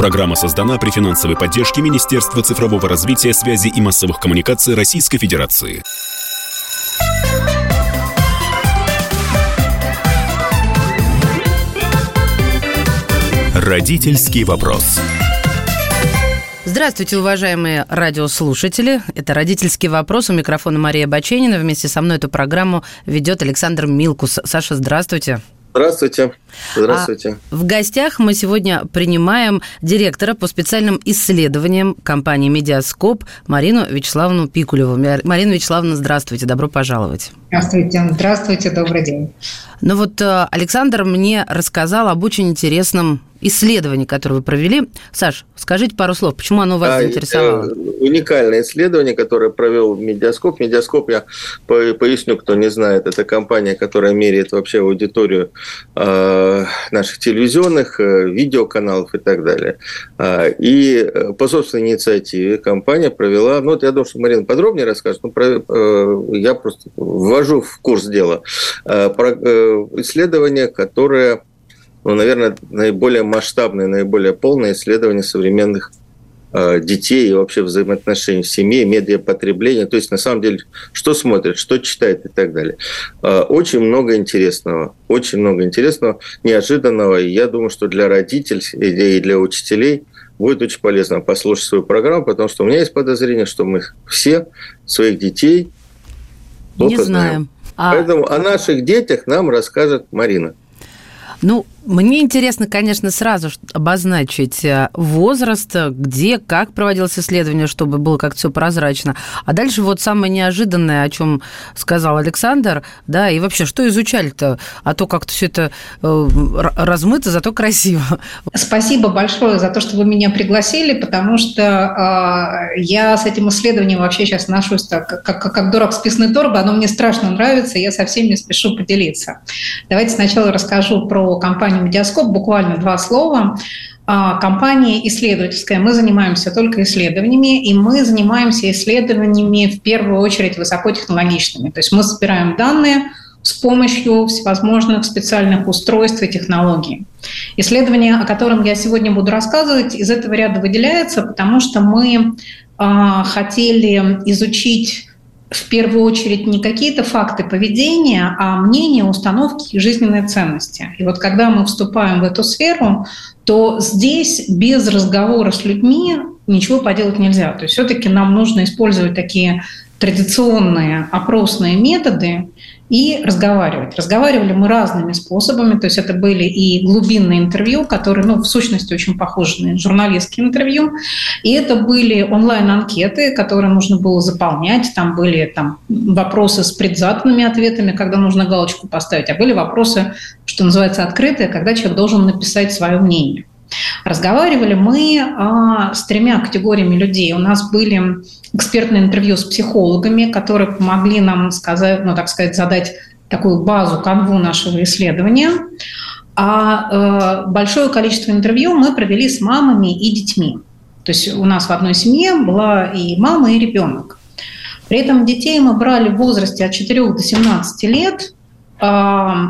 Программа создана при финансовой поддержке Министерства цифрового развития, связи и массовых коммуникаций Российской Федерации. Родительский вопрос. Здравствуйте, уважаемые радиослушатели. Это «Родительский вопрос». У микрофона Мария Баченина. Вместе со мной эту программу ведет Александр Милкус. Саша, здравствуйте. Здравствуйте. Здравствуйте. А в гостях мы сегодня принимаем директора по специальным исследованиям компании «Медиаскоп» Марину Вячеславовну Пикулеву. Марина Вячеславовна, здравствуйте, добро пожаловать. Здравствуйте, здравствуйте, добрый день. Ну вот э, Александр мне рассказал об очень интересном исследовании, которое вы провели. Саш, скажите пару слов, почему оно вас а, заинтересовало? Уникальное исследование, которое провел Медиаскоп. Медиаскоп, я поясню, кто не знает, это компания, которая меряет вообще аудиторию э, наших телевизионных, э, видеоканалов и так далее. Э, и по собственной инициативе компания провела, ну вот я думаю, что Марина подробнее расскажет, но э, я просто ввожу в курс дела. Э, про, э, исследование, которое, ну, наверное, наиболее масштабное, наиболее полное исследование современных э, детей и вообще взаимоотношений в семье, медиапотребления. То есть, на самом деле, что смотрит, что читает и так далее. Очень много интересного. Очень много интересного, неожиданного. И я думаю, что для родителей и для учителей будет очень полезно послушать свою программу, потому что у меня есть подозрение, что мы все своих детей не знаем. знаем. А... Поэтому о наших детях нам расскажет Марина. Ну, мне интересно, конечно, сразу обозначить э, возраст, где, как проводилось исследование, чтобы было как-то все прозрачно. А дальше вот самое неожиданное, о чем сказал Александр, да, и вообще, что изучали-то? А то как-то все это э, размыто, зато красиво. Спасибо большое за то, что вы меня пригласили, потому что э, я с этим исследованием вообще сейчас ношусь так, как, как, как дурак с писной торбы, оно мне страшно нравится, я со всеми спешу поделиться. Давайте сначала расскажу про компанию «Медиаскоп», буквально два слова. А, компания исследовательская, мы занимаемся только исследованиями, и мы занимаемся исследованиями в первую очередь высокотехнологичными. То есть мы собираем данные с помощью всевозможных специальных устройств и технологий. Исследование, о котором я сегодня буду рассказывать, из этого ряда выделяется, потому что мы э, хотели изучить в первую очередь не какие-то факты поведения, а мнения, установки и жизненные ценности. И вот когда мы вступаем в эту сферу, то здесь без разговора с людьми ничего поделать нельзя. То есть все-таки нам нужно использовать такие традиционные опросные методы, и разговаривать. Разговаривали мы разными способами, то есть это были и глубинные интервью, которые, ну, в сущности, очень похожи на журналистские интервью, и это были онлайн-анкеты, которые нужно было заполнять, там были там, вопросы с предзаданными ответами, когда нужно галочку поставить, а были вопросы, что называется, открытые, когда человек должен написать свое мнение. Разговаривали мы а, с тремя категориями людей. У нас были экспертные интервью с психологами, которые помогли нам сказать, ну, так сказать, задать такую базу, канву нашего исследования. А э, большое количество интервью мы провели с мамами и детьми. То есть у нас в одной семье была и мама, и ребенок. При этом детей мы брали в возрасте от 4 до 17 лет. Э,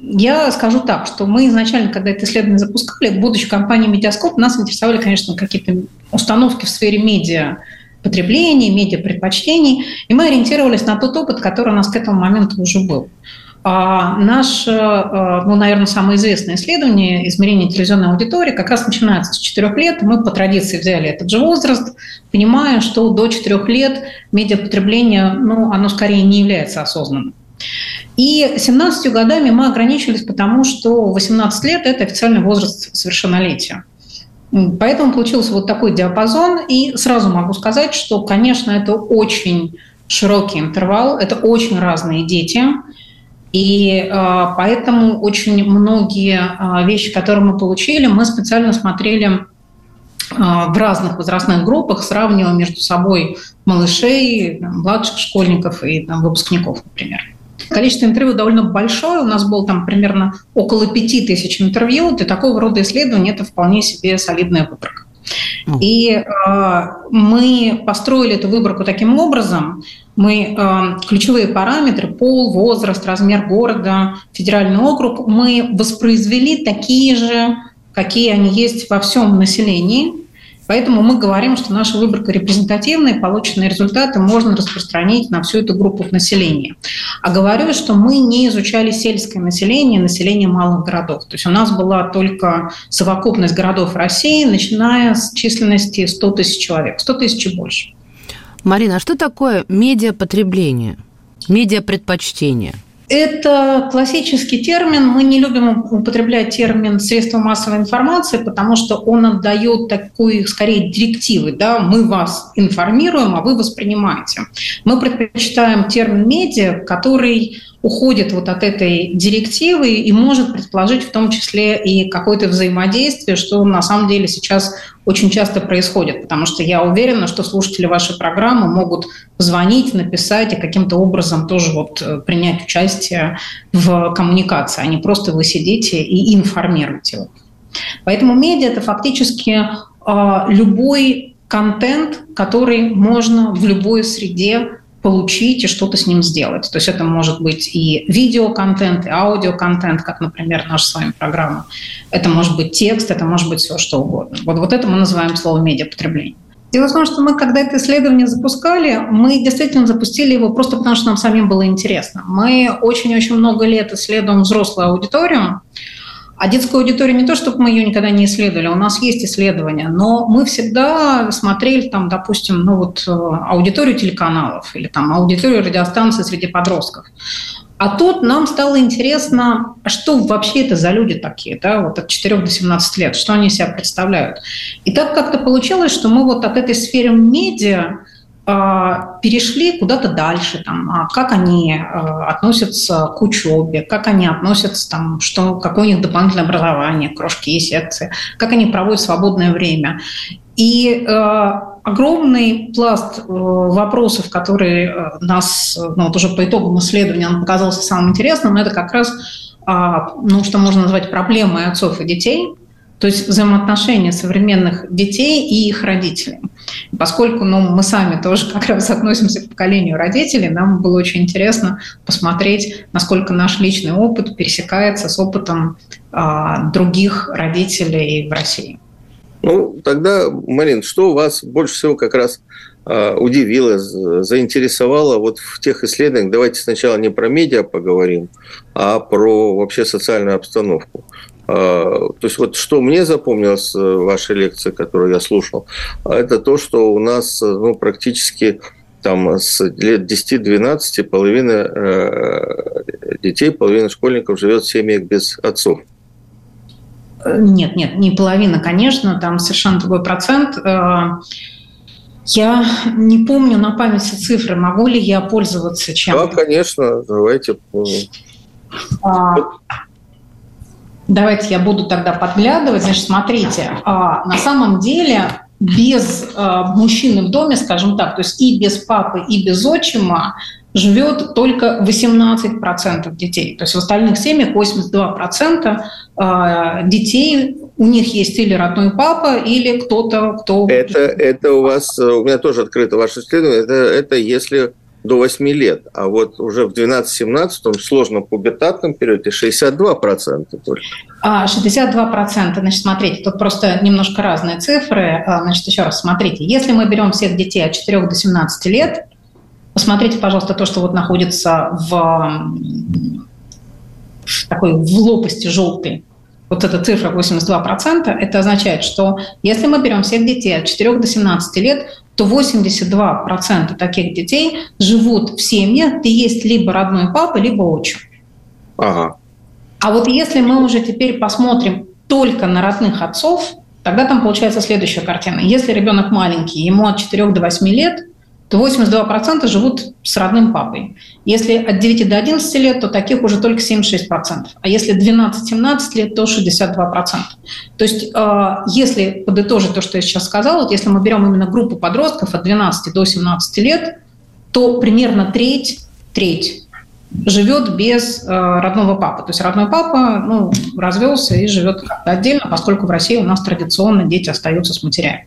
я скажу так, что мы изначально, когда это исследование запускали, будучи компанией «Медиаскоп», нас интересовали, конечно, какие-то установки в сфере медиа, потребления, медиа предпочтений, и мы ориентировались на тот опыт, который у нас к этому моменту уже был. А наше, э, ну, наверное, самое известное исследование измерения телевизионной аудитории как раз начинается с 4 лет. Мы по традиции взяли этот же возраст, понимая, что до 4 лет медиапотребление, ну, оно скорее не является осознанным. И 17 годами мы ограничились, потому что 18 лет – это официальный возраст совершеннолетия. Поэтому получился вот такой диапазон. И сразу могу сказать, что, конечно, это очень широкий интервал, это очень разные дети. И э, поэтому очень многие э, вещи, которые мы получили, мы специально смотрели э, в разных возрастных группах, сравнивая между собой малышей, младших школьников и там, выпускников, например. Количество интервью довольно большое. У нас было там примерно около пяти тысяч интервью. Для такого рода исследований это вполне себе солидная выборка. И э, мы построили эту выборку таким образом. Мы э, ключевые параметры – пол, возраст, размер города, федеральный округ – мы воспроизвели такие же какие они есть во всем населении. Поэтому мы говорим, что наша выборка репрезентативная, полученные результаты можно распространить на всю эту группу населения. А говорю, что мы не изучали сельское население, население малых городов. То есть у нас была только совокупность городов России, начиная с численности 100 тысяч человек, 100 тысяч и больше. Марина, а что такое медиапотребление, медиапредпочтение? Это классический термин. Мы не любим употреблять термин средства массовой информации, потому что он отдает такую, скорее, директивы. Да? Мы вас информируем, а вы воспринимаете. Мы предпочитаем термин медиа, который уходит вот от этой директивы и может предположить в том числе и какое-то взаимодействие, что на самом деле сейчас очень часто происходит, потому что я уверена, что слушатели вашей программы могут звонить, написать и каким-то образом тоже вот э, принять участие в коммуникации, а не просто вы сидите и информируете. Поэтому медиа – это фактически э, любой контент, который можно в любой среде получить и что-то с ним сделать. То есть это может быть и видеоконтент, и аудиоконтент, как, например, наша с вами программа. Это может быть текст, это может быть все что угодно. Вот, вот это мы называем слово медиапотребление. Дело в том, что мы, когда это исследование запускали, мы действительно запустили его просто потому, что нам самим было интересно. Мы очень-очень много лет исследуем взрослую аудиторию, а детскую аудиторию не то, чтобы мы ее никогда не исследовали, у нас есть исследования, но мы всегда смотрели там, допустим, ну вот э, аудиторию телеканалов или там аудиторию радиостанции среди подростков. А тут нам стало интересно, что вообще это за люди такие, да, вот от 4 до 17 лет, что они себя представляют. И так как-то получилось, что мы вот от этой сферы медиа перешли куда-то дальше, там, а как они а, относятся к учебе, как они относятся, там, что, какое у них дополнительное образование, кружки, секции, как они проводят свободное время. И э, огромный пласт э, вопросов, которые э, нас, ну, вот уже по итогам исследования он показался самым интересным, это как раз, э, ну, что можно назвать проблемой отцов и детей, то есть взаимоотношения современных детей и их родителей. Поскольку ну, мы сами тоже как раз относимся к поколению родителей, нам было очень интересно посмотреть, насколько наш личный опыт пересекается с опытом а, других родителей в России. Ну, тогда, Марин, что вас больше всего как раз а, удивило, заинтересовало вот в тех исследованиях? Давайте сначала не про медиа поговорим, а про вообще социальную обстановку. А, то есть вот что мне запомнилось в вашей лекции, которую я слушал, это то, что у нас ну, практически там с лет 10-12 половина э, детей, половина школьников живет в семьях без отцов. Нет, нет, не половина, конечно, там совершенно другой процент. Э, я не помню на памяти цифры, могу ли я пользоваться чем-то? Да, конечно, давайте. А, Давайте я буду тогда подглядывать. Значит, смотрите, а, на самом деле без а, мужчины в доме, скажем так, то есть и без папы, и без отчима живет только 18% детей. То есть в остальных семьях 82% а, детей у них есть или родной папа, или кто-то, кто... Это, это у вас, у меня тоже открыто ваше исследование, это, это если до 8 лет, а вот уже в 12-17 сложно пубертатном периоде 62% только. А, 62%. Значит, смотрите, тут просто немножко разные цифры. А, значит, еще раз, смотрите, если мы берем всех детей от 4 до 17 лет, посмотрите, пожалуйста, то, что вот находится в, в такой в лопасти желтой, вот эта цифра 82%, это означает, что если мы берем всех детей от 4 до 17 лет, то 82% таких детей живут в семьях, где есть либо родной папа, либо отчим. Ага. А вот если мы уже теперь посмотрим только на родных отцов, тогда там получается следующая картина. Если ребенок маленький, ему от 4 до 8 лет, то 82% живут с родным папой. Если от 9 до 11 лет, то таких уже только 76%. А если 12-17 лет, то 62%. То есть, э, если подытожить то, что я сейчас сказала, вот если мы берем именно группу подростков от 12 до 17 лет, то примерно треть, треть живет без э, родного папы. То есть родной папа ну, развелся и живет отдельно, поскольку в России у нас традиционно дети остаются с матерями.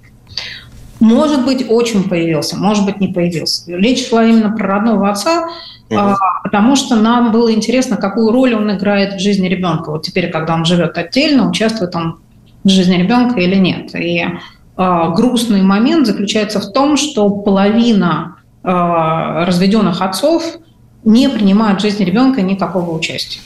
Может быть, очень появился, может быть, не появился. Речь шла именно про родного отца, угу. потому что нам было интересно, какую роль он играет в жизни ребенка. Вот теперь, когда он живет отдельно, участвует он в жизни ребенка или нет. И э, грустный момент заключается в том, что половина э, разведенных отцов не принимают в жизни ребенка никакого участия.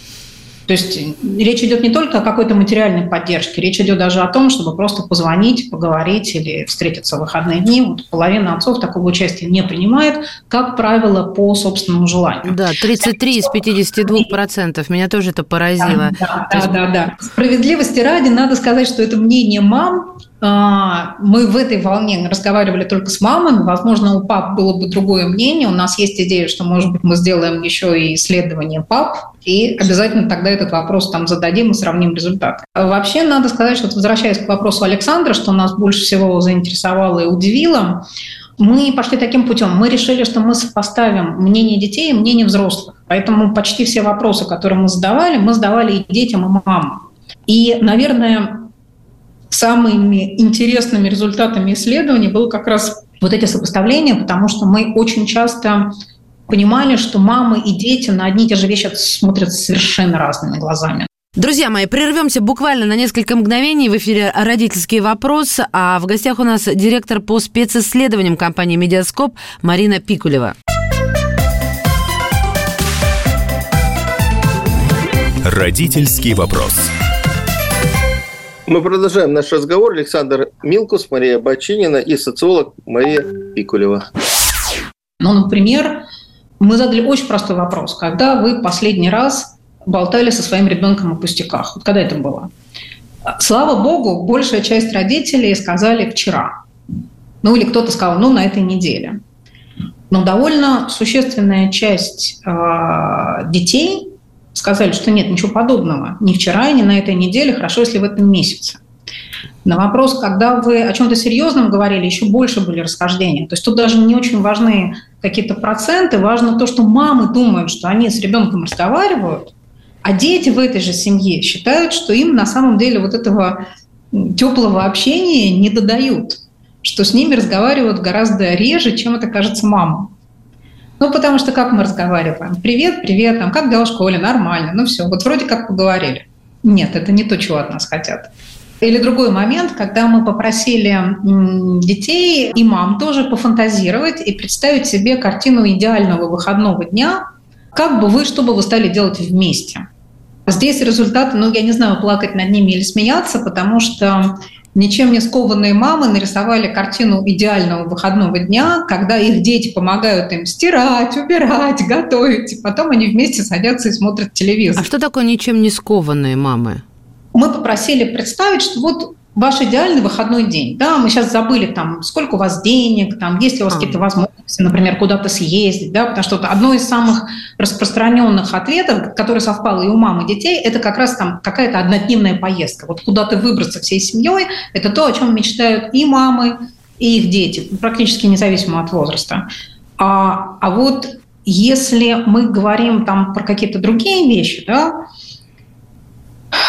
То есть речь идет не только о какой-то материальной поддержке, речь идет даже о том, чтобы просто позвонить, поговорить или встретиться в выходные дни. Вот половина отцов такого участия не принимает, как правило, по собственному желанию. Да, 33 из 52 процентов. Меня тоже это поразило. Да, да, да, да. Справедливости ради надо сказать, что это мнение мам, а, мы в этой волне разговаривали только с мамой. Возможно, у пап было бы другое мнение. У нас есть идея, что, может быть, мы сделаем еще и исследование пап, и обязательно тогда этот вопрос там зададим и сравним результаты. Вообще, надо сказать, что возвращаясь к вопросу Александра, что нас больше всего заинтересовало и удивило, мы пошли таким путем. Мы решили, что мы сопоставим мнение детей и мнение взрослых. Поэтому почти все вопросы, которые мы задавали, мы задавали и детям, и мамам. И, наверное, самыми интересными результатами исследований было как раз вот эти сопоставления, потому что мы очень часто понимали, что мамы и дети на одни и те же вещи смотрят совершенно разными глазами. Друзья мои, прервемся буквально на несколько мгновений. В эфире «Родительский вопрос», а в гостях у нас директор по специсследованиям компании «Медиаскоп» Марина Пикулева. Родительский вопрос. Мы продолжаем наш разговор. Александр Милкус, Мария Бочинина и социолог Мария Пикулева. Ну, например, мы задали очень простой вопрос. Когда вы последний раз болтали со своим ребенком о пустяках? Вот когда это было? Слава богу, большая часть родителей сказали вчера. Ну или кто-то сказал, ну на этой неделе. Но довольно существенная часть э, детей сказали, что нет, ничего подобного. Ни вчера, ни на этой неделе, хорошо, если в этом месяце. На вопрос, когда вы о чем-то серьезном говорили, еще больше были расхождения. То есть тут даже не очень важны какие-то проценты, важно то, что мамы думают, что они с ребенком разговаривают, а дети в этой же семье считают, что им на самом деле вот этого теплого общения не додают, что с ними разговаривают гораздо реже, чем это кажется мамам. Ну, потому что как мы разговариваем? Привет, привет, там, как дела в школе? Нормально. Ну, все, вот вроде как поговорили. Нет, это не то, чего от нас хотят. Или другой момент, когда мы попросили детей и мам тоже пофантазировать и представить себе картину идеального выходного дня, как бы вы, что бы вы стали делать вместе. Здесь результаты, ну, я не знаю, плакать над ними или смеяться, потому что ничем не скованные мамы нарисовали картину идеального выходного дня, когда их дети помогают им стирать, убирать, готовить, и потом они вместе садятся и смотрят телевизор. А что такое ничем не скованные мамы? Мы попросили представить, что вот ваш идеальный выходной день. Да, мы сейчас забыли, там, сколько у вас денег, там, есть ли у вас какие-то возможности, например, куда-то съездить, да, потому что одно из самых распространенных ответов, который совпало и у мамы и детей, это как раз там какая-то однодневная поездка. Вот куда-то выбраться всей семьей, это то, о чем мечтают и мамы, и их дети, практически независимо от возраста. А, а вот если мы говорим там про какие-то другие вещи, да,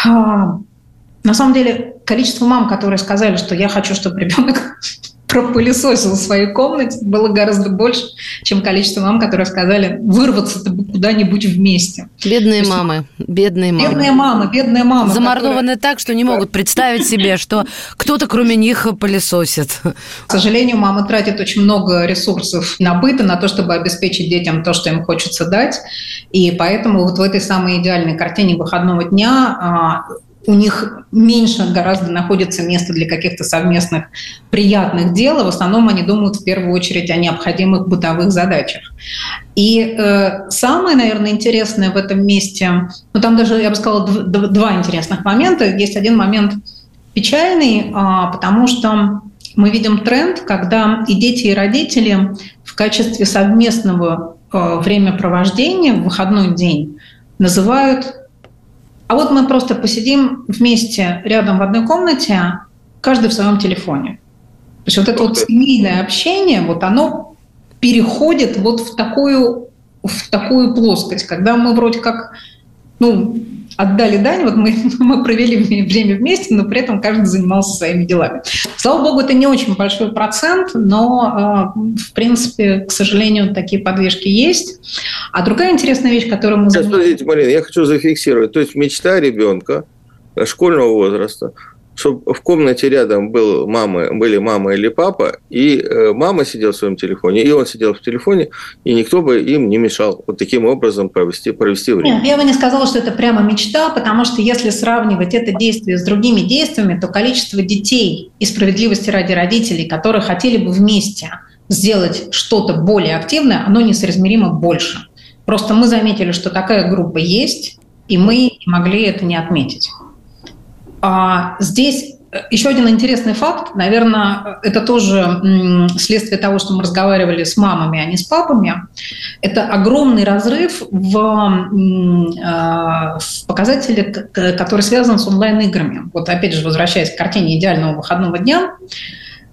на самом деле, количество мам, которые сказали, что я хочу, чтобы ребенок пропылесосил в своей комнате, было гораздо больше, чем количество мам, которые сказали вырваться куда-нибудь вместе. Бедные есть, мамы, бедные мамы. Бедные мамы, бедные мамы. Замордованы которые... так, что не могут представить себе, что кто-то кроме них пылесосит. К сожалению, мамы тратят очень много ресурсов на быт, на то, чтобы обеспечить детям то, что им хочется дать. И поэтому вот в этой самой идеальной картине выходного дня а, у них меньше гораздо находится места для каких-то совместных приятных дел, и в основном они думают в первую очередь о необходимых бытовых задачах. И э, самое, наверное, интересное в этом месте, ну там даже, я бы сказала, два, два интересных момента. Есть один момент печальный, э, потому что мы видим тренд, когда и дети, и родители в качестве совместного э, времяпровождения в выходной день называют а вот мы просто посидим вместе рядом в одной комнате, каждый в своем телефоне. То есть вот это вот семейное общение, вот оно переходит вот в такую, в такую плоскость, когда мы вроде как, ну, отдали дань, вот мы, мы провели время вместе, но при этом каждый занимался своими делами. Слава богу, это не очень большой процент, но, э, в принципе, к сожалению, такие подвижки есть. А другая интересная вещь, которую мы... Сейчас, подождите, Марина, я хочу зафиксировать. То есть мечта ребенка школьного возраста чтобы в комнате рядом был мама, были мама или папа, и э, мама сидела в своем телефоне, и он сидел в телефоне, и никто бы им не мешал вот таким образом провести, провести время. Нет, я бы не сказала, что это прямо мечта, потому что если сравнивать это действие с другими действиями, то количество детей и справедливости ради родителей, которые хотели бы вместе сделать что-то более активное, оно несоизмеримо больше. Просто мы заметили, что такая группа есть, и мы могли это не отметить. А здесь э, еще один интересный факт, наверное, это тоже следствие того, что мы разговаривали с мамами, а не с папами. Это огромный разрыв в, э, в показателе, который связан с онлайн-играми. Вот опять же, возвращаясь к картине идеального выходного дня,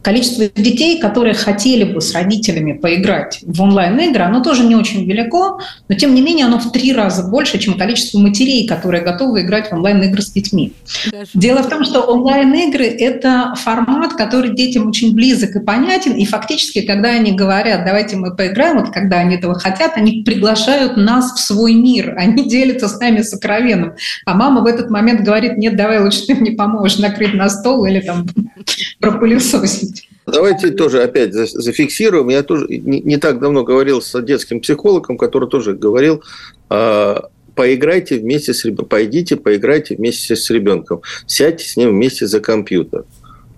количество детей, которые хотели бы с родителями поиграть в онлайн-игры, оно тоже не очень велико, но тем не менее оно в три раза больше, чем количество матерей, которые готовы играть в онлайн-игры с детьми. Даже. Дело в том, что онлайн-игры – это формат, который детям очень близок и понятен, и фактически, когда они говорят, давайте мы поиграем, вот когда они этого хотят, они приглашают нас в свой мир, они делятся с нами сокровенным. А мама в этот момент говорит, нет, давай лучше ты мне поможешь накрыть на стол или там пропылесосить. Давайте тоже опять зафиксируем. Я тоже не, так давно говорил с детским психологом, который тоже говорил, э, поиграйте вместе с ребенком, пойдите, поиграйте вместе с ребенком, сядьте с ним вместе за компьютер.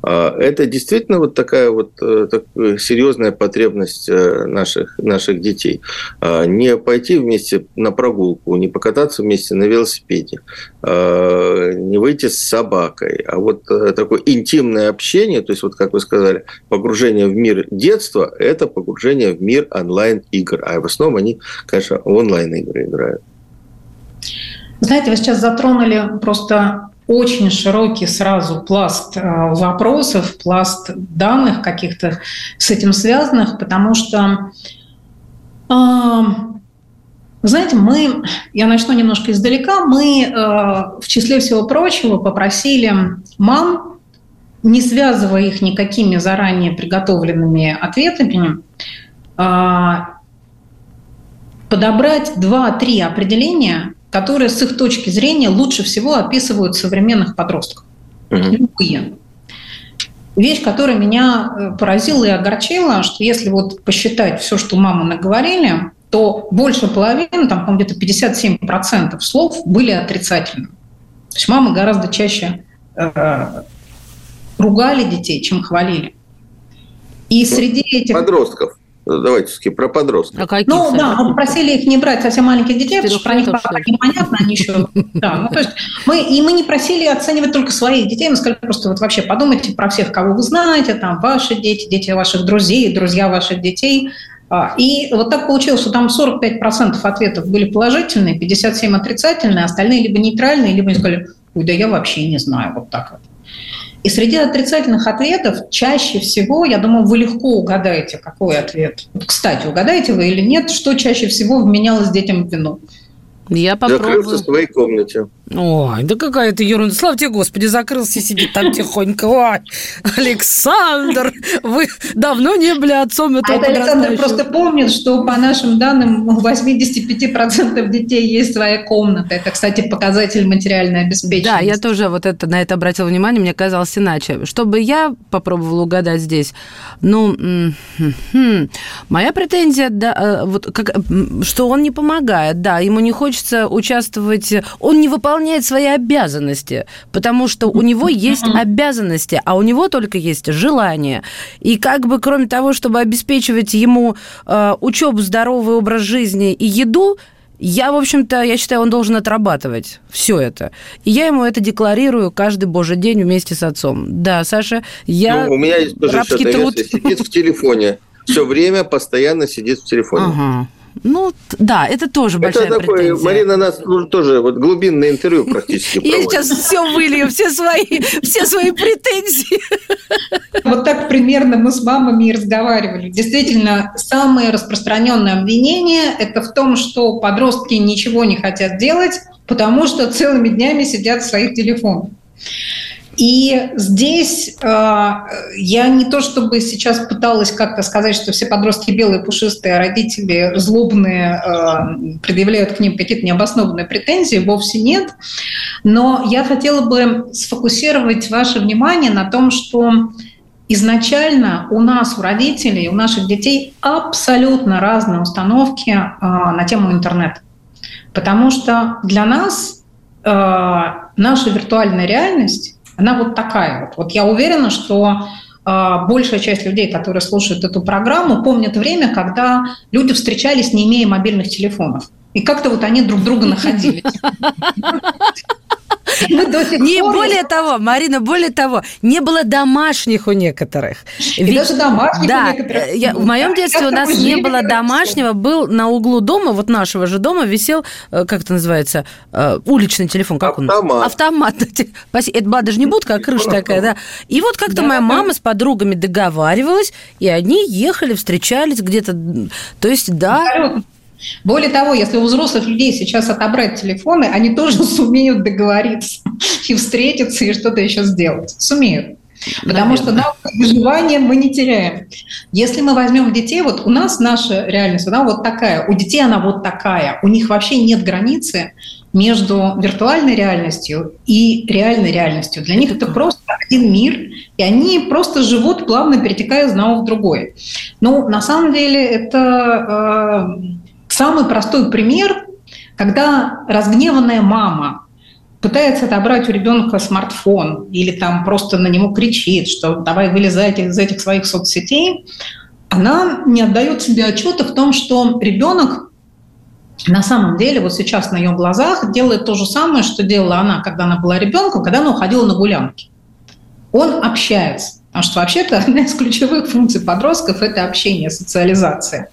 А, это действительно вот такая вот э, так, серьезная потребность э, наших, наших детей. А, не пойти вместе на прогулку, не покататься вместе на велосипеде, а, не выйти с собакой, а вот э, такое интимное общение, то есть вот как вы сказали, погружение в мир детства, это погружение в мир онлайн-игр. А в основном они, конечно, онлайн-игры играют. Знаете, вы сейчас затронули просто очень широкий сразу пласт э, вопросов, пласт данных каких-то с этим связанных, потому что, э, знаете, мы, я начну немножко издалека, мы э, в числе всего прочего попросили мам, не связывая их никакими заранее приготовленными ответами, подобрать два-три определения, которые с их точки зрения лучше всего описывают современных подростков. Mm-hmm. Любые. Вещь, которая меня э, поразила и огорчила, что если вот посчитать все, что мамы наговорили, то больше половины, там, где-то 57% слов были отрицательными. То есть мамы гораздо чаще э, ругали детей, чем хвалили. И ну, среди этих... Подростков давайте про подростков. А какие, ну да, мы попросили их не брать совсем маленьких детей, потому что про них пока непонятно, они еще... Да, ну то есть мы, и мы не просили оценивать только своих детей, мы сказали просто вот вообще подумайте про всех, кого вы знаете, там ваши дети, дети ваших друзей, друзья ваших детей, а, и вот так получилось, что там 45% ответов были положительные, 57% отрицательные, остальные либо нейтральные, либо они сказали, ой, да я вообще не знаю, вот так вот. И среди отрицательных ответов чаще всего, я думаю, вы легко угадаете, какой ответ. Кстати, угадаете вы или нет, что чаще всего вменялось детям в вину? Я попробую. Закрылся в своей комнате. Ой, да какая это ерунда. Слава тебе, Господи, закрылся и сидит там тихонько. Ой, Александр, вы давно не были отцом этого А это Александр просто помнит, что по нашим данным у 85% детей есть своя комната. Это, кстати, показатель материальной обеспеченности. Да, я тоже вот это, на это обратила внимание, мне казалось иначе. Чтобы я попробовала угадать здесь, ну, хм, моя претензия, да, э, вот, как, что он не помогает, да, ему не хочется участвовать, он не выполняет выполняет свои обязанности, потому что у него есть обязанности, а у него только есть желание. И как бы кроме того, чтобы обеспечивать ему э, учебу, здоровый образ жизни и еду, я, в общем-то, я считаю, он должен отрабатывать все это. И я ему это декларирую каждый божий день вместе с отцом. Да, Саша, я ну, у меня есть тоже рабский труд. Сидит в телефоне, все время постоянно сидит в телефоне. Ага. Ну, да, это тоже большая это такое, претензия. Марина нас тоже вот глубинное интервью практически Я сейчас все вылью, все свои, все свои претензии. Вот так примерно мы с мамами и разговаривали. Действительно, самое распространенное обвинение – это в том, что подростки ничего не хотят делать, потому что целыми днями сидят в своих телефонах. И здесь э, я не то чтобы сейчас пыталась как-то сказать, что все подростки белые, пушистые, а родители злобные, э, предъявляют к ним какие-то необоснованные претензии, вовсе нет. Но я хотела бы сфокусировать ваше внимание на том, что изначально у нас, у родителей, у наших детей абсолютно разные установки э, на тему интернета. Потому что для нас э, наша виртуальная реальность она вот такая вот. Вот я уверена, что э, большая часть людей, которые слушают эту программу, помнят время, когда люди встречались, не имея мобильных телефонов. И как-то вот они друг друга находили. Мы до сих не пор... более того, Марина, более того, не было домашних у некоторых. И Ведь... даже домашних да, у некоторых. Я, в моем детстве у нас не было домашнего, был на углу дома, вот нашего же дома, висел, э, как это называется, э, уличный телефон, как Автомат. он? Автомат. Это была даже не будка, а крыша такая, да. И вот как-то моя мама с подругами договаривалась, и они ехали, встречались где-то. То есть, да. Более того, если у взрослых людей сейчас отобрать телефоны, они тоже сумеют договориться и встретиться, и что-то еще сделать. Сумеют. Потому Наверное. что навык выживания мы не теряем. Если мы возьмем детей, вот у нас наша реальность, она вот такая, у детей она вот такая, у них вообще нет границы между виртуальной реальностью и реальной реальностью. Для них это просто один мир, и они просто живут, плавно перетекая из одного в другой. Ну, на самом деле, это э, Самый простой пример, когда разгневанная мама пытается отобрать у ребенка смартфон или там просто на него кричит, что давай вылезай из этих своих соцсетей, она не отдает себе отчета в том, что ребенок на самом деле вот сейчас на ее глазах делает то же самое, что делала она, когда она была ребенком, когда она уходила на гулянки. Он общается. Потому что вообще-то одна из ключевых функций подростков – это общение, социализация.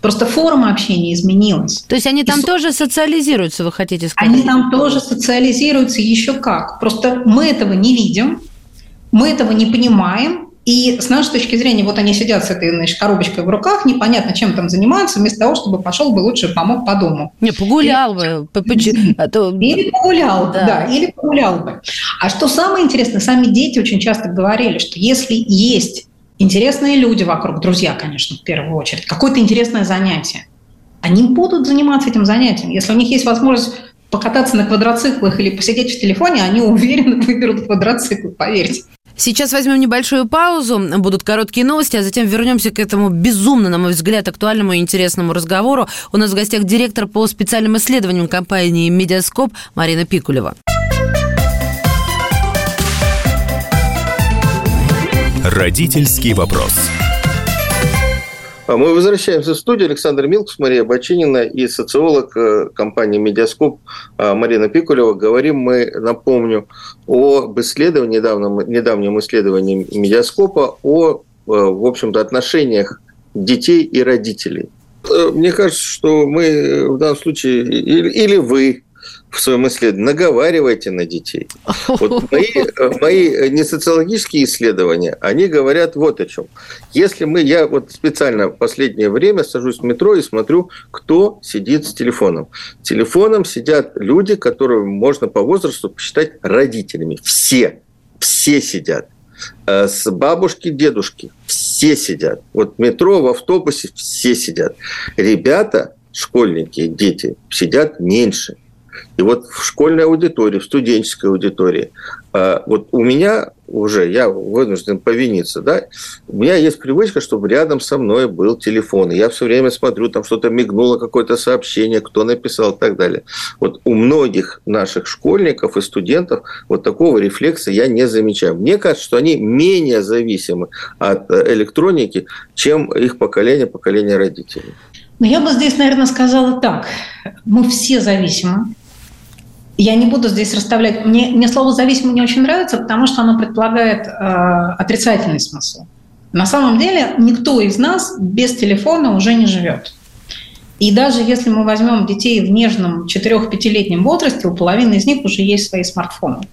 Просто форма общения изменилась. То есть они там И тоже социализируются, вы хотите сказать? Они там тоже социализируются еще как. Просто мы этого не видим, мы этого не понимаем, и с нашей точки зрения, вот они сидят с этой значит, коробочкой в руках, непонятно, чем там занимаются, вместо того, чтобы пошел бы лучше помог по дому. Не, погулял бы. А или погулял, да. да, или погулял бы. А что самое интересное, сами дети очень часто говорили, что если есть интересные люди вокруг, друзья, конечно, в первую очередь, какое-то интересное занятие, они будут заниматься этим занятием. Если у них есть возможность покататься на квадроциклах или посидеть в телефоне, они уверенно выберут квадроцикл, поверьте. Сейчас возьмем небольшую паузу, будут короткие новости, а затем вернемся к этому безумно, на мой взгляд, актуальному и интересному разговору. У нас в гостях директор по специальным исследованиям компании «Медиаскоп» Марина Пикулева. Родительский вопрос. А мы возвращаемся в студию. Александр Милкус, Мария Бочинина и социолог э, компании «Медиаскоп» э, Марина Пикулева. Говорим мы, напомню, об исследовании, недавнем, недавнем исследовании «Медиаскопа» о, э, в общем-то, отношениях детей и родителей. Мне кажется, что мы в данном случае, или, или вы, в своем исследовании, наговаривайте на детей. Вот мои, мои не социологические исследования, они говорят вот о чем. Если мы, я вот специально в последнее время сажусь в метро и смотрю, кто сидит с телефоном. С телефоном сидят люди, которые можно по возрасту посчитать родителями. Все, все сидят э, с бабушки, дедушки, все сидят. Вот в метро, в автобусе все сидят. Ребята, школьники, дети сидят меньше. И вот в школьной аудитории, в студенческой аудитории, а, вот у меня уже, я вынужден повиниться, да, у меня есть привычка, чтобы рядом со мной был телефон. И я все время смотрю, там что-то мигнуло, какое-то сообщение, кто написал и так далее. Вот у многих наших школьников и студентов вот такого рефлекса я не замечаю. Мне кажется, что они менее зависимы от э, электроники, чем их поколение, поколение родителей. Но я бы здесь, наверное, сказала так. Мы все зависимы я не буду здесь расставлять. Мне, мне слово «зависимый» не очень нравится, потому что оно предполагает э, отрицательный смысл. На самом деле никто из нас без телефона уже не живет. И даже если мы возьмем детей в нежном 4-5-летнем возрасте, у половины из них уже есть свои смартфоны.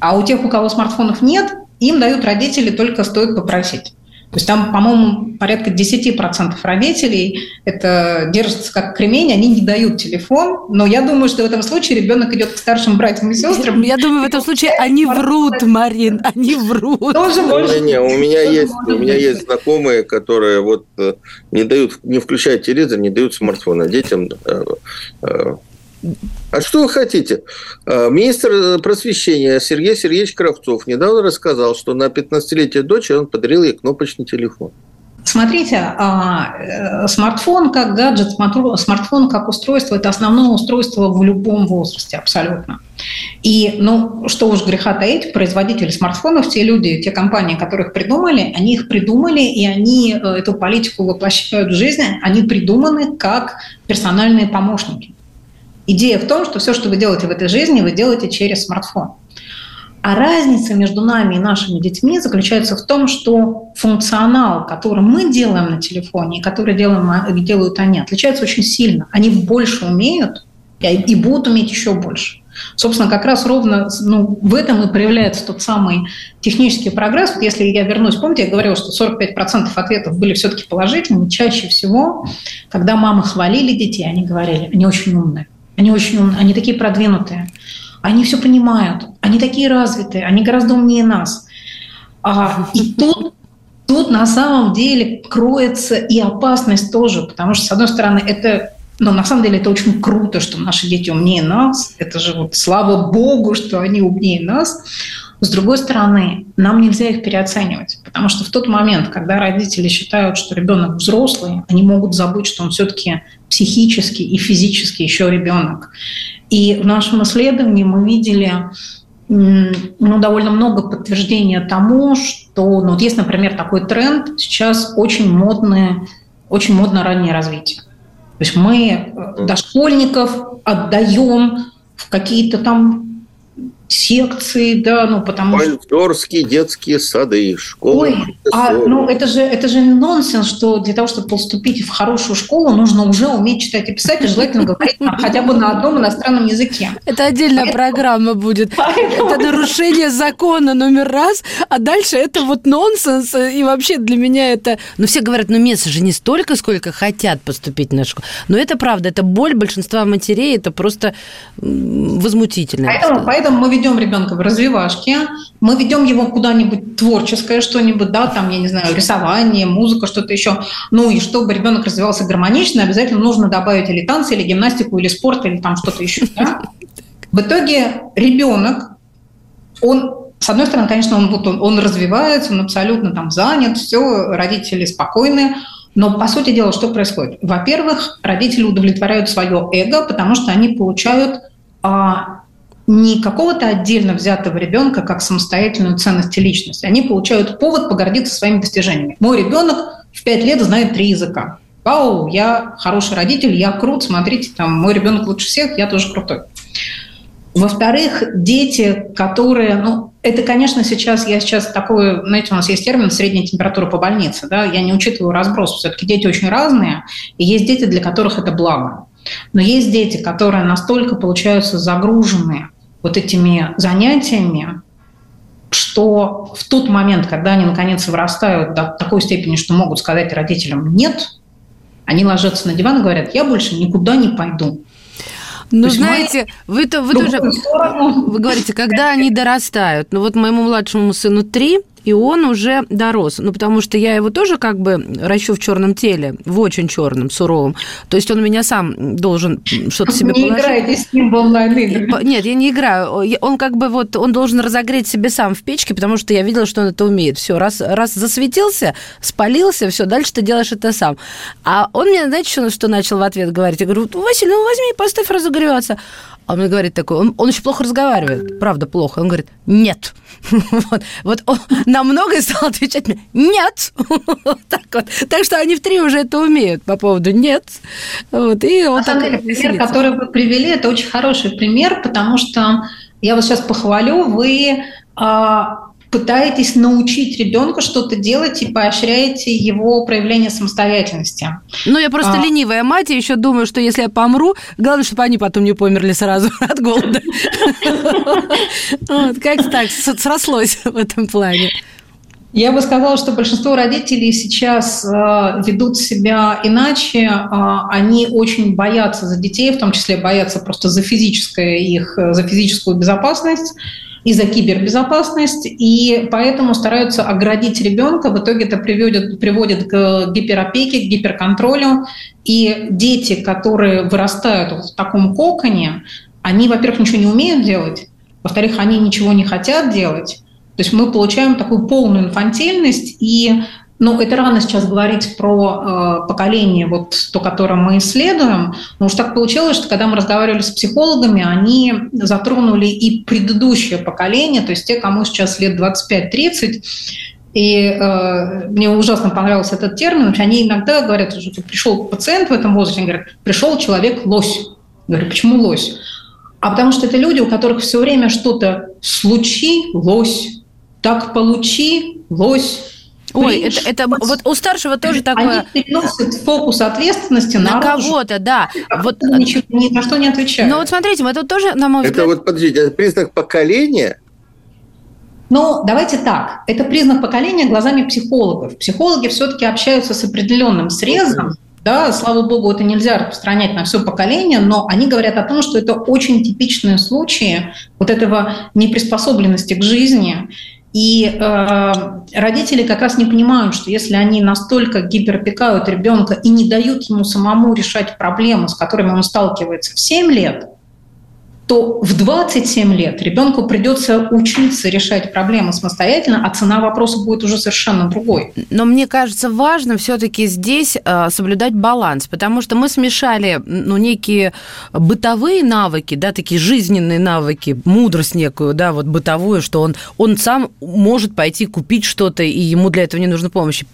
А у тех, у кого смартфонов нет, им дают родители только стоит попросить. То есть там, по-моему, порядка 10% родителей это держатся как кремень, они не дают телефон, но я думаю, что в этом случае ребенок идет к старшим братьям и сестрам. Я думаю, в этом случае они врут, Марин, они врут. Тоже больше. Не, не, у меня есть, у меня есть знакомые, которые вот э, не дают, не включают телевизор, не дают смартфона детям э, э, а что вы хотите? А, министр просвещения Сергей Сергеевич Кравцов недавно рассказал, что на 15-летие дочери он подарил ей кнопочный телефон. Смотрите, а, э, смартфон как гаджет, смартфон как устройство – это основное устройство в любом возрасте абсолютно. И, ну, что уж греха таить, производители смартфонов, те люди, те компании, которые их придумали, они их придумали, и они э, эту политику воплощают в жизнь, они придуманы как персональные помощники. Идея в том, что все, что вы делаете в этой жизни, вы делаете через смартфон. А разница между нами и нашими детьми заключается в том, что функционал, который мы делаем на телефоне и который делаем, делают они, отличается очень сильно. Они больше умеют и будут уметь еще больше. Собственно, как раз ровно ну, в этом и проявляется тот самый технический прогресс. Вот если я вернусь, помните, я говорила, что 45% ответов были все-таки положительными. Чаще всего, когда мамы хвалили детей, они говорили, они очень умные. Они очень умные, они такие продвинутые, они все понимают, они такие развитые, они гораздо умнее нас. А, и тут, тут на самом деле кроется и опасность тоже, потому что, с одной стороны, это но на самом деле это очень круто, что наши дети умнее нас. Это же вот слава богу, что они умнее нас. С другой стороны, нам нельзя их переоценивать, потому что в тот момент, когда родители считают, что ребенок взрослый, они могут забыть, что он все-таки психически и физически еще ребенок. И в нашем исследовании мы видели ну, довольно много подтверждения тому, что ну, вот есть, например, такой тренд, сейчас очень модное, очень модно раннее развитие. То есть мы э, дошкольников отдаем в какие-то там секции, да, ну потому что... детские сады, школы. Ой, а, ну это же, это же нонсенс, что для того, чтобы поступить в хорошую школу, нужно уже уметь читать и писать, и желательно говорить хотя бы на одном иностранном языке. Это отдельная программа будет. Это нарушение закона номер раз, а дальше это вот нонсенс, и вообще для меня это... Ну все говорят, ну места же не столько, сколько хотят поступить на школу. Но это правда, это боль большинства матерей, это просто возмутительно. Поэтому, поэтому мы ведем ребенка в развивашке, мы ведем его куда-нибудь творческое что-нибудь, да, там, я не знаю, рисование, музыка, что-то еще. Ну и чтобы ребенок развивался гармонично, обязательно нужно добавить или танцы, или гимнастику, или спорт, или там что-то еще. Да? В итоге ребенок, он с одной стороны, конечно, он, вот он, он развивается, он абсолютно там занят, все, родители спокойны, но, по сути дела, что происходит? Во-первых, родители удовлетворяют свое эго, потому что они получают а, не какого-то отдельно взятого ребенка как самостоятельную ценность и личность. Они получают повод погордиться своими достижениями. Мой ребенок в пять лет знает три языка. Вау, я хороший родитель, я крут, смотрите, там мой ребенок лучше всех, я тоже крутой. Во-вторых, дети, которые, ну, это, конечно, сейчас, я сейчас такой, знаете, у нас есть термин средняя температура по больнице, да, я не учитываю разброс, все-таки дети очень разные, и есть дети, для которых это благо. Но есть дети, которые настолько получаются загруженные вот этими занятиями, что в тот момент, когда они наконец вырастают до такой степени, что могут сказать родителям «нет», они ложатся на диван и говорят «я больше никуда не пойду». Ну, знаете, мы... вы, то, вы тоже... Вы говорите, когда они дорастают. Ну, вот моему младшему сыну три, и он уже дорос. Ну, потому что я его тоже как бы ращу в черном теле, в очень черном, суровом. То есть он меня сам должен что-то себе не положить. Не играйте с ним в онлайн-игры. Нет, я не играю. Он как бы вот, он должен разогреть себе сам в печке, потому что я видела, что он это умеет. Все, раз, раз засветился, спалился, все, дальше ты делаешь это сам. А он мне, знаете, что, что начал в ответ говорить? Я говорю, Василий, ну возьми, поставь разогреваться. А он мне говорит такой, он, он очень плохо разговаривает, правда, плохо. Он говорит, нет. Вот, вот он на многое стал отвечать мне, нет. Вот так вот. Так что они в три уже это умеют по поводу нет. Вот, и он на самом деле, пример, который вы привели, это очень хороший пример, потому что я вас сейчас похвалю, вы а, пытаетесь научить ребенка что-то делать и поощряете его проявление самостоятельности. Ну, я просто а... ленивая мать, и еще думаю, что если я помру, главное, чтобы они потом не померли сразу от голода. Как так срослось в этом плане? Я бы сказала, что большинство родителей сейчас э, ведут себя иначе. Э, они очень боятся за детей, в том числе боятся просто за физическое их, за физическую безопасность и за кибербезопасность, и поэтому стараются оградить ребенка. В итоге это приводит, приводит к гиперопеке, к гиперконтролю. И дети, которые вырастают в таком коконе, они, во-первых, ничего не умеют делать, во-вторых, они ничего не хотят делать, то есть мы получаем такую полную инфантильность, и ну, это рано сейчас говорить про э, поколение, вот то, которое мы исследуем. Но уж так получилось, что когда мы разговаривали с психологами, они затронули и предыдущее поколение, то есть те, кому сейчас лет 25-30, и э, мне ужасно понравился этот термин. Они иногда говорят, что пришел пациент в этом возрасте, они говорят, пришел человек лось. Я говорю, почему лось? А потому что это люди, у которых все время что-то случилось, так получи, лось. Ой, это, это вот у старшего тоже такое... Они переносят фокус ответственности на кого-то, да. Вот ничего, ни на что не отвечают. Ну вот смотрите, мы тут тоже, на мой взгляд... Это вот, подождите, это признак поколения? Ну, давайте так. Это признак поколения глазами психологов. Психологи все-таки общаются с определенным срезом, да, слава богу, это нельзя распространять на все поколение, но они говорят о том, что это очень типичные случаи вот этого неприспособленности к жизни и э, родители как раз не понимают, что если они настолько гиперопекают ребенка и не дают ему самому решать проблемы, с которыми он сталкивается в 7 лет, то в 27 лет ребенку придется учиться решать проблемы самостоятельно, а цена вопроса будет уже совершенно другой. Но мне кажется важным все-таки здесь э, соблюдать баланс, потому что мы смешали ну, некие бытовые навыки, да, такие жизненные навыки, мудрость некую, да, вот бытовую, что он, он сам может пойти купить что-то, и ему для этого не нужна помощь.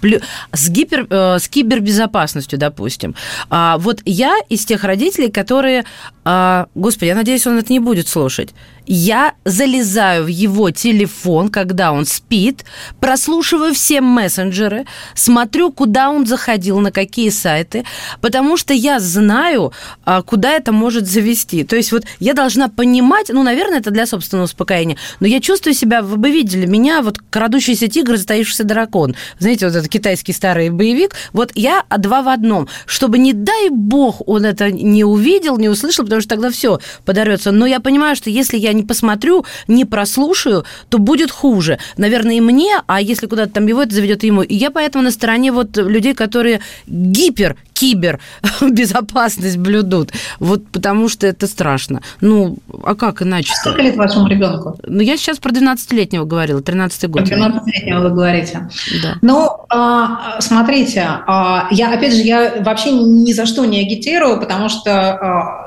С, гипер, э, с кибербезопасностью, допустим. А вот я из тех родителей, которые, а, господи, я надеюсь, он это не будет слушать я залезаю в его телефон, когда он спит, прослушиваю все мессенджеры, смотрю, куда он заходил, на какие сайты, потому что я знаю, а, куда это может завести. То есть вот я должна понимать, ну, наверное, это для собственного успокоения, но я чувствую себя, вы бы видели меня, вот крадущийся тигр, затаившийся дракон. Знаете, вот этот китайский старый боевик. Вот я два в одном, чтобы, не дай бог, он это не увидел, не услышал, потому что тогда все подорется. Но я понимаю, что если я не посмотрю, не прослушаю, то будет хуже. Наверное, и мне, а если куда-то там его это заведет ему. И я поэтому на стороне вот людей, которые гипер кибер безопасность блюдут. Вот потому что это страшно. Ну, а как иначе? -то? Сколько лет вашему ребенку? Ну, я сейчас про 12-летнего говорила, 13-й год. 12-летнего вы говорите. Да. Ну, а, смотрите, а, я, опять же, я вообще ни за что не агитирую, потому что а,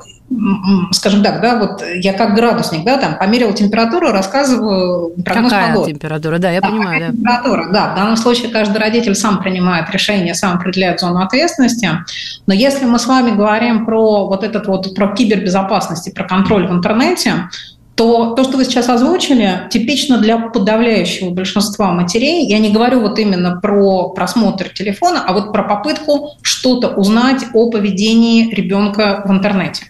скажем так, да, вот я как градусник, да, там померил температуру, рассказываю прогноз Какая погоды. температура, да, я да, понимаю, да. Температура, да, в данном случае каждый родитель сам принимает решение, сам определяет зону ответственности, но если мы с вами говорим про вот этот вот, про кибербезопасность и про контроль в интернете, то то, что вы сейчас озвучили, типично для подавляющего большинства матерей. Я не говорю вот именно про просмотр телефона, а вот про попытку что-то узнать о поведении ребенка в интернете.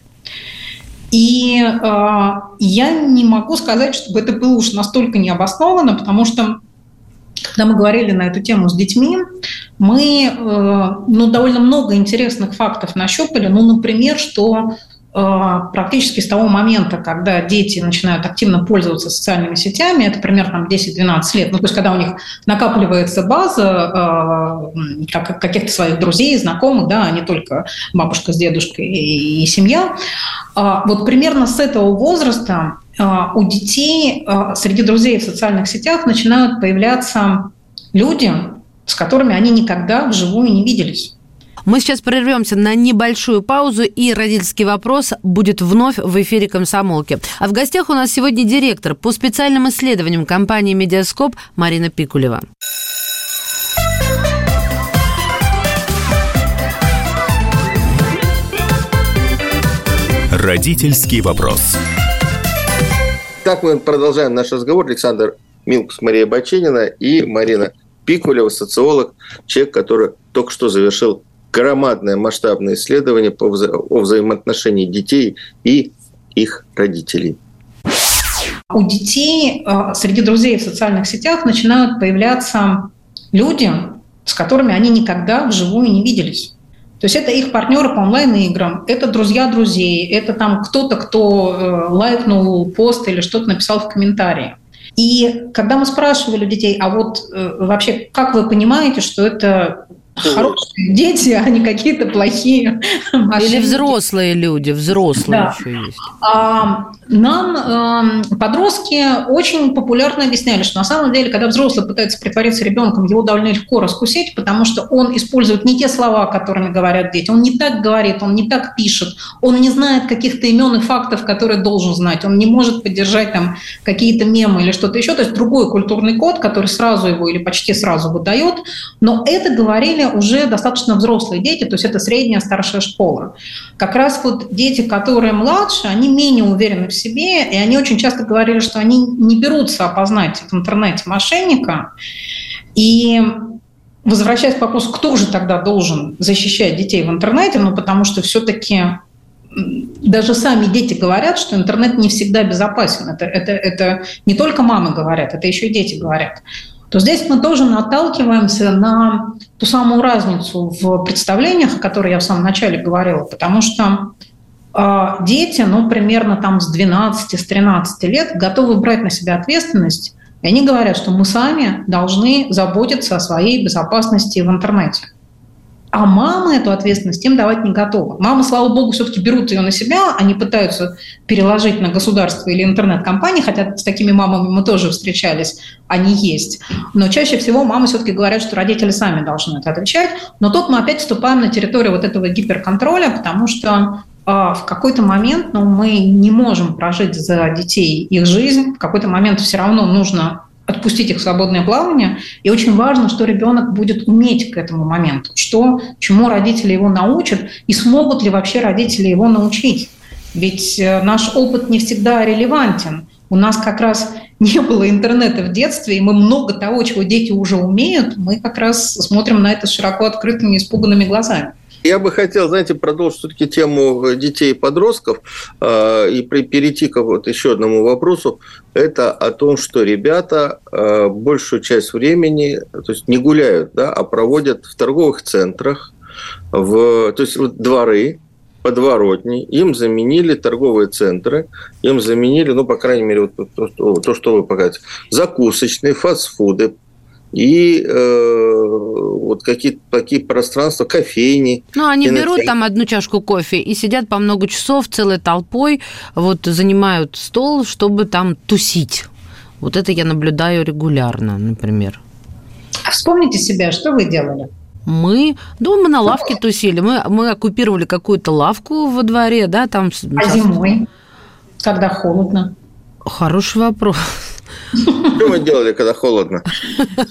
И э, я не могу сказать, чтобы это было уж настолько необоснованно, потому что когда мы говорили на эту тему с детьми, мы э, ну, довольно много интересных фактов нащупали. Ну, например, что практически с того момента, когда дети начинают активно пользоваться социальными сетями, это примерно 10-12 лет, ну, то есть когда у них накапливается база э, как, каких-то своих друзей, знакомых, да, а не только бабушка с дедушкой и, семья, э, вот примерно с этого возраста э, у детей э, среди друзей в социальных сетях начинают появляться люди, с которыми они никогда вживую не виделись. Мы сейчас прервемся на небольшую паузу, и родительский вопрос будет вновь в эфире «Комсомолки». А в гостях у нас сегодня директор по специальным исследованиям компании «Медиаскоп» Марина Пикулева. Родительский вопрос. Так мы продолжаем наш разговор. Александр Милкус, Мария Баченина и Марина Пикулева, социолог, человек, который только что завершил громадное масштабное исследование по вза- о взаимоотношении детей и их родителей. У детей э, среди друзей в социальных сетях начинают появляться люди, с которыми они никогда вживую не виделись. То есть это их партнеры по онлайн-играм, это друзья друзей, это там кто-то, кто э, лайкнул пост или что-то написал в комментарии. И когда мы спрашивали детей, а вот э, вообще, как вы понимаете, что это хорошие дети, а не какие-то плохие мошенники. Или взрослые люди, взрослые да. еще есть. А, нам э, подростки очень популярно объясняли, что на самом деле, когда взрослый пытается притвориться ребенком, его довольно легко раскусить, потому что он использует не те слова, которыми говорят дети, он не так говорит, он не так пишет, он не знает каких-то имен и фактов, которые должен знать, он не может поддержать там какие-то мемы или что-то еще, то есть другой культурный код, который сразу его или почти сразу выдает, но это говорили уже достаточно взрослые дети, то есть это средняя, старшая школа. Как раз вот дети, которые младше, они менее уверены в себе, и они очень часто говорили, что они не берутся опознать в интернете мошенника. И возвращаясь к вопросу, кто же тогда должен защищать детей в интернете, ну потому что все-таки даже сами дети говорят, что интернет не всегда безопасен. Это, это, это не только мамы говорят, это еще и дети говорят то здесь мы тоже наталкиваемся на ту самую разницу в представлениях, о которой я в самом начале говорила, потому что э, дети, ну, примерно там с 12, с 13 лет готовы брать на себя ответственность, и они говорят, что мы сами должны заботиться о своей безопасности в интернете. А мама эту ответственность им давать не готова. Мамы, слава богу, все-таки берут ее на себя, они пытаются переложить на государство или интернет-компании, хотя с такими мамами мы тоже встречались, они есть. Но чаще всего мамы все-таки говорят, что родители сами должны это отвечать. Но тут мы опять вступаем на территорию вот этого гиперконтроля, потому что а, в какой-то момент ну, мы не можем прожить за детей их жизнь, в какой-то момент все равно нужно отпустить их в свободное плавание. И очень важно, что ребенок будет уметь к этому моменту, что, чему родители его научат, и смогут ли вообще родители его научить. Ведь э, наш опыт не всегда релевантен. У нас как раз не было интернета в детстве, и мы много того, чего дети уже умеют, мы как раз смотрим на это широко открытыми, испуганными глазами. Я бы хотел, знаете, продолжить все-таки тему детей и подростков э, и перейти к вот еще одному вопросу. Это о том, что ребята э, большую часть времени, то есть не гуляют, да, а проводят в торговых центрах, в, то есть вот дворы, подворотни, им заменили торговые центры, им заменили, ну, по крайней мере, вот то что вы показываете, закусочные, фастфуды, и э, вот какие-то такие пространства, кофейни. Ну, они кинотеатр. берут там одну чашку кофе и сидят по много часов целой толпой, вот занимают стол, чтобы там тусить. Вот это я наблюдаю регулярно, например. А вспомните себя, что вы делали? Мы, ну, мы на лавке тусили, мы, мы оккупировали какую-то лавку во дворе, да, там. А зимой, когда холодно? Хороший вопрос. Что мы делали, когда холодно?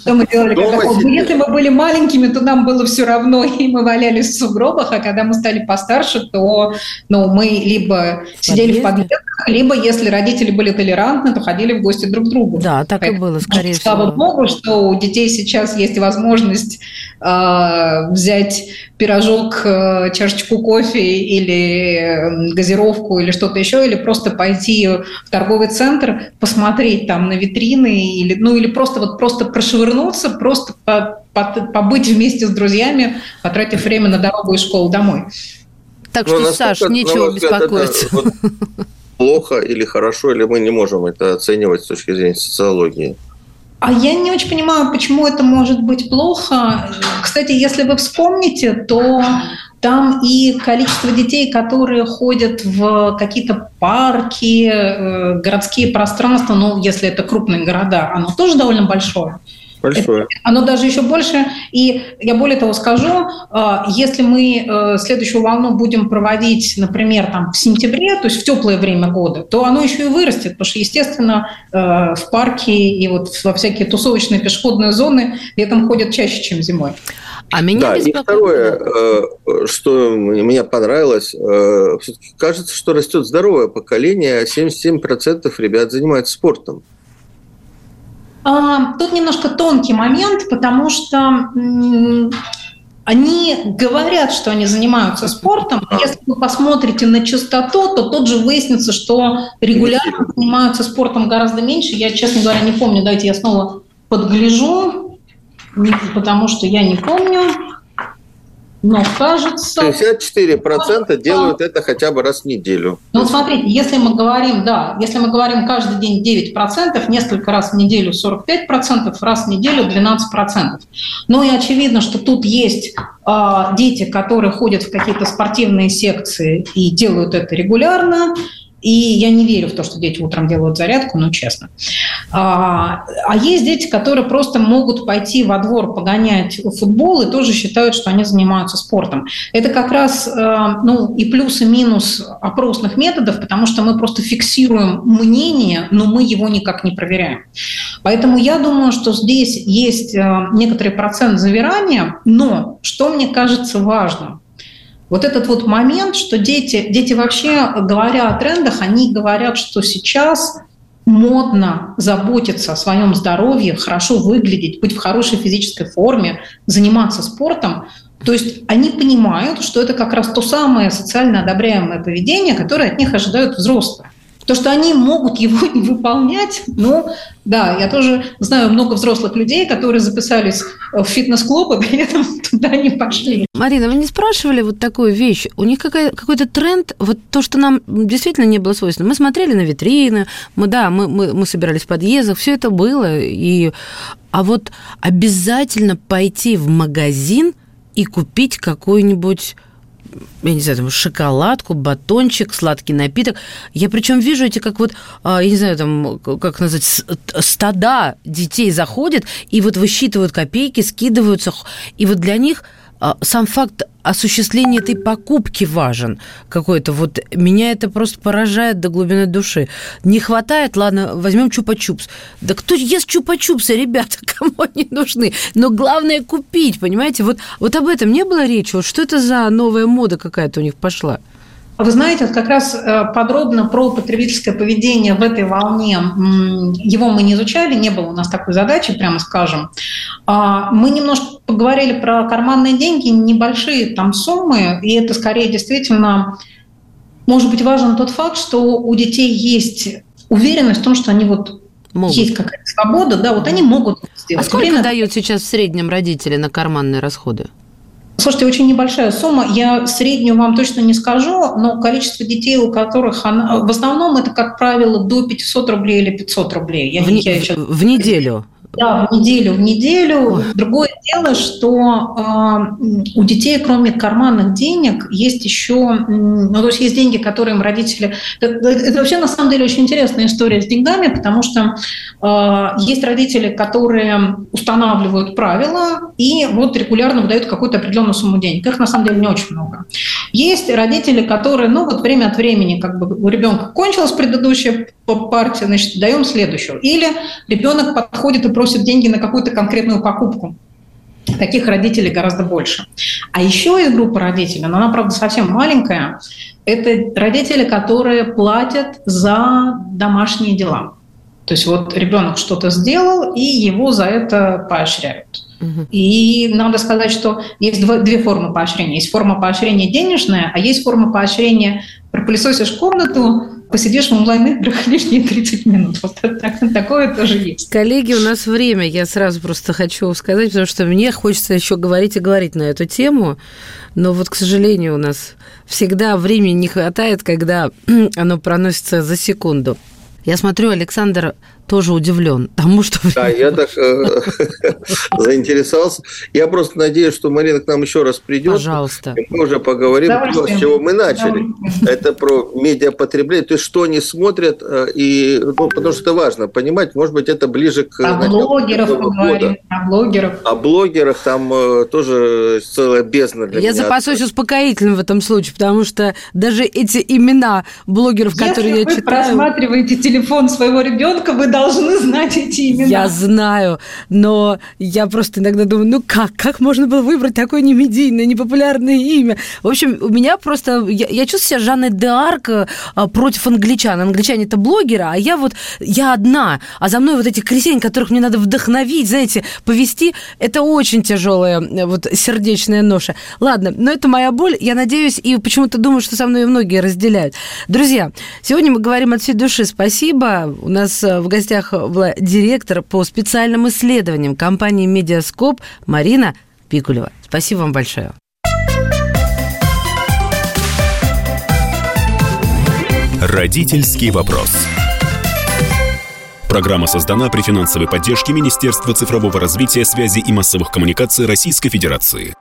Что мы делали, когда холодно? Если мы были маленькими, то нам было все равно, и мы валялись в сугробах, а когда мы стали постарше, то ну, мы либо сидели в подъездах, либо, если родители были толерантны, то ходили в гости друг к другу. Да, так Поэтому, и было, скорее всего. Слава богу, что у детей сейчас есть возможность э, взять пирожок, э, чашечку кофе или газировку или что-то еще, или просто пойти в торговый центр, посмотреть там на витрины, или, ну или просто вот просто прошвырнуться, просто по, по, побыть вместе с друзьями, потратив время на дорогу из школы домой. Так ну, что, Саш, нечего беспокоиться. Это, вот, плохо или хорошо, или мы не можем это оценивать с точки зрения социологии? А я не очень понимаю, почему это может быть плохо. Кстати, если вы вспомните, то там и количество детей, которые ходят в какие-то парки, э, городские пространства, ну, если это крупные города, оно тоже довольно большое. Большое. Оно даже еще больше. И я более того скажу, а, если мы э, следующую волну будем проводить, например, там, в сентябре, то есть в теплое время года, то оно еще и вырастет, потому что, естественно, э, в парке и вот во всякие тусовочные пешеходные зоны летом ходят чаще, чем зимой. А меня да, беспокоит... и второе, э, что мне понравилось, кажется, что растет здоровое поколение, 77% ребят занимаются спортом. А, тут немножко тонкий момент, потому что они говорят, что они занимаются спортом. Если вы посмотрите на частоту, то тут же выяснится, что регулярно занимаются спортом гораздо меньше. Я, честно говоря, не помню. Давайте я снова подгляжу. Потому что я не помню. Но кажется... 54% делают это хотя бы раз в неделю. Ну, смотрите, если мы говорим, да, если мы говорим каждый день 9%, несколько раз в неделю 45%, раз в неделю 12%. Ну и очевидно, что тут есть э, дети, которые ходят в какие-то спортивные секции и делают это регулярно, и я не верю в то, что дети утром делают зарядку, ну, честно. А, а есть дети, которые просто могут пойти во двор погонять футбол и тоже считают, что они занимаются спортом. Это как раз э, ну, и плюс, и минус опросных методов, потому что мы просто фиксируем мнение, но мы его никак не проверяем. Поэтому я думаю, что здесь есть э, некоторый процент завирания, но что мне кажется важным, вот этот вот момент, что дети, дети вообще, говоря о трендах, они говорят, что сейчас модно заботиться о своем здоровье, хорошо выглядеть, быть в хорошей физической форме, заниматься спортом. То есть они понимают, что это как раз то самое социально одобряемое поведение, которое от них ожидают взрослые. То, что они могут его не выполнять, ну, да, я тоже знаю много взрослых людей, которые записались в фитнес-клуб и при этом туда не пошли. Марина, вы не спрашивали вот такую вещь? У них какая, какой-то тренд, вот то, что нам действительно не было свойственно. Мы смотрели на витрины, мы, да, мы, мы, мы собирались в подъездах, все это было. И... А вот обязательно пойти в магазин и купить какую-нибудь я не знаю, там, шоколадку, батончик, сладкий напиток. Я причем вижу эти, как вот, а, я не знаю, там, как назвать, стада детей заходят и вот высчитывают копейки, скидываются. И вот для них а, сам факт осуществления этой покупки важен какой-то. Вот меня это просто поражает до глубины души. Не хватает, ладно, возьмем чупа-чупс. Да кто ест чупа-чупсы, ребята, кому они нужны? Но главное купить, понимаете? Вот, вот об этом не было речи. Вот что это за новая мода какая-то у них пошла? Вы знаете, вот как раз э, подробно про потребительское поведение в этой волне, его мы не изучали, не было у нас такой задачи, прямо скажем. А, мы немножко поговорили про карманные деньги, небольшие там суммы, и это скорее действительно, может быть, важен тот факт, что у детей есть уверенность в том, что они вот могут. есть какая-то свобода, да, вот они могут сделать. А сколько Время... дают сейчас в среднем родители на карманные расходы? Слушайте, очень небольшая сумма. Я среднюю вам точно не скажу, но количество детей, у которых она... В основном это, как правило, до 500 рублей или 500 рублей. Я, в, я сейчас... в неделю? Да, в неделю, в неделю. Другое дело, что э, у детей, кроме карманных денег, есть еще, ну, то есть есть деньги, которые им родители... Это, это вообще, на самом деле, очень интересная история с деньгами, потому что э, есть родители, которые устанавливают правила и вот регулярно выдают какую-то определенную сумму денег. Их, на самом деле, не очень много. Есть родители, которые, ну, вот время от времени, как бы у ребенка кончилась предыдущая партия, значит, даем следующую. Или ребенок подходит и просит деньги на какую-то конкретную покупку. Таких родителей гораздо больше. А еще есть группа родителей, но она, правда, совсем маленькая. Это родители, которые платят за домашние дела. То есть вот ребенок что-то сделал, и его за это поощряют. И надо сказать, что есть две формы поощрения. Есть форма поощрения денежная, а есть форма поощрения пропылесосишь комнату, посидишь в онлайн-играх лишние 30 минут. Вот так, такое тоже есть. Коллеги, у нас время. Я сразу просто хочу сказать, потому что мне хочется еще говорить и говорить на эту тему. Но вот, к сожалению, у нас всегда времени не хватает, когда оно проносится за секунду. Я смотрю, Александр тоже удивлен тому, что... Да, я так э, заинтересовался. Я просто надеюсь, что Марина к нам еще раз придет. Пожалуйста. И мы уже поговорим, то, с чего мы начали. Это про медиапотребление, то есть что они смотрят, э, и, ну, потому что это важно понимать, может быть, это ближе к... О блогеров поговорим, о блогерах. О блогерах там э, тоже целая бездна для Я меня. запасусь успокоительным в этом случае, потому что даже эти имена блогеров, Если которые я читаю... Если вы просматриваете телефон своего ребенка, вы должны знать эти имена. Я знаю, но я просто иногда думаю, ну как, как можно было выбрать такое немедийное, непопулярное имя? В общем, у меня просто, я, я чувствую себя Жанной де а, против англичан. Англичане это блогеры, а я вот, я одна, а за мной вот эти крестьяне, которых мне надо вдохновить, знаете, повести, это очень тяжелая э, вот сердечная ноша. Ладно, но это моя боль, я надеюсь, и почему-то думаю, что со мной многие разделяют. Друзья, сегодня мы говорим от всей души спасибо. У нас э, в гостях гостях директор по специальным исследованиям компании «Медиаскоп» Марина Пикулева. Спасибо вам большое. Родительский вопрос. Программа создана при финансовой поддержке Министерства цифрового развития, связи и массовых коммуникаций Российской Федерации.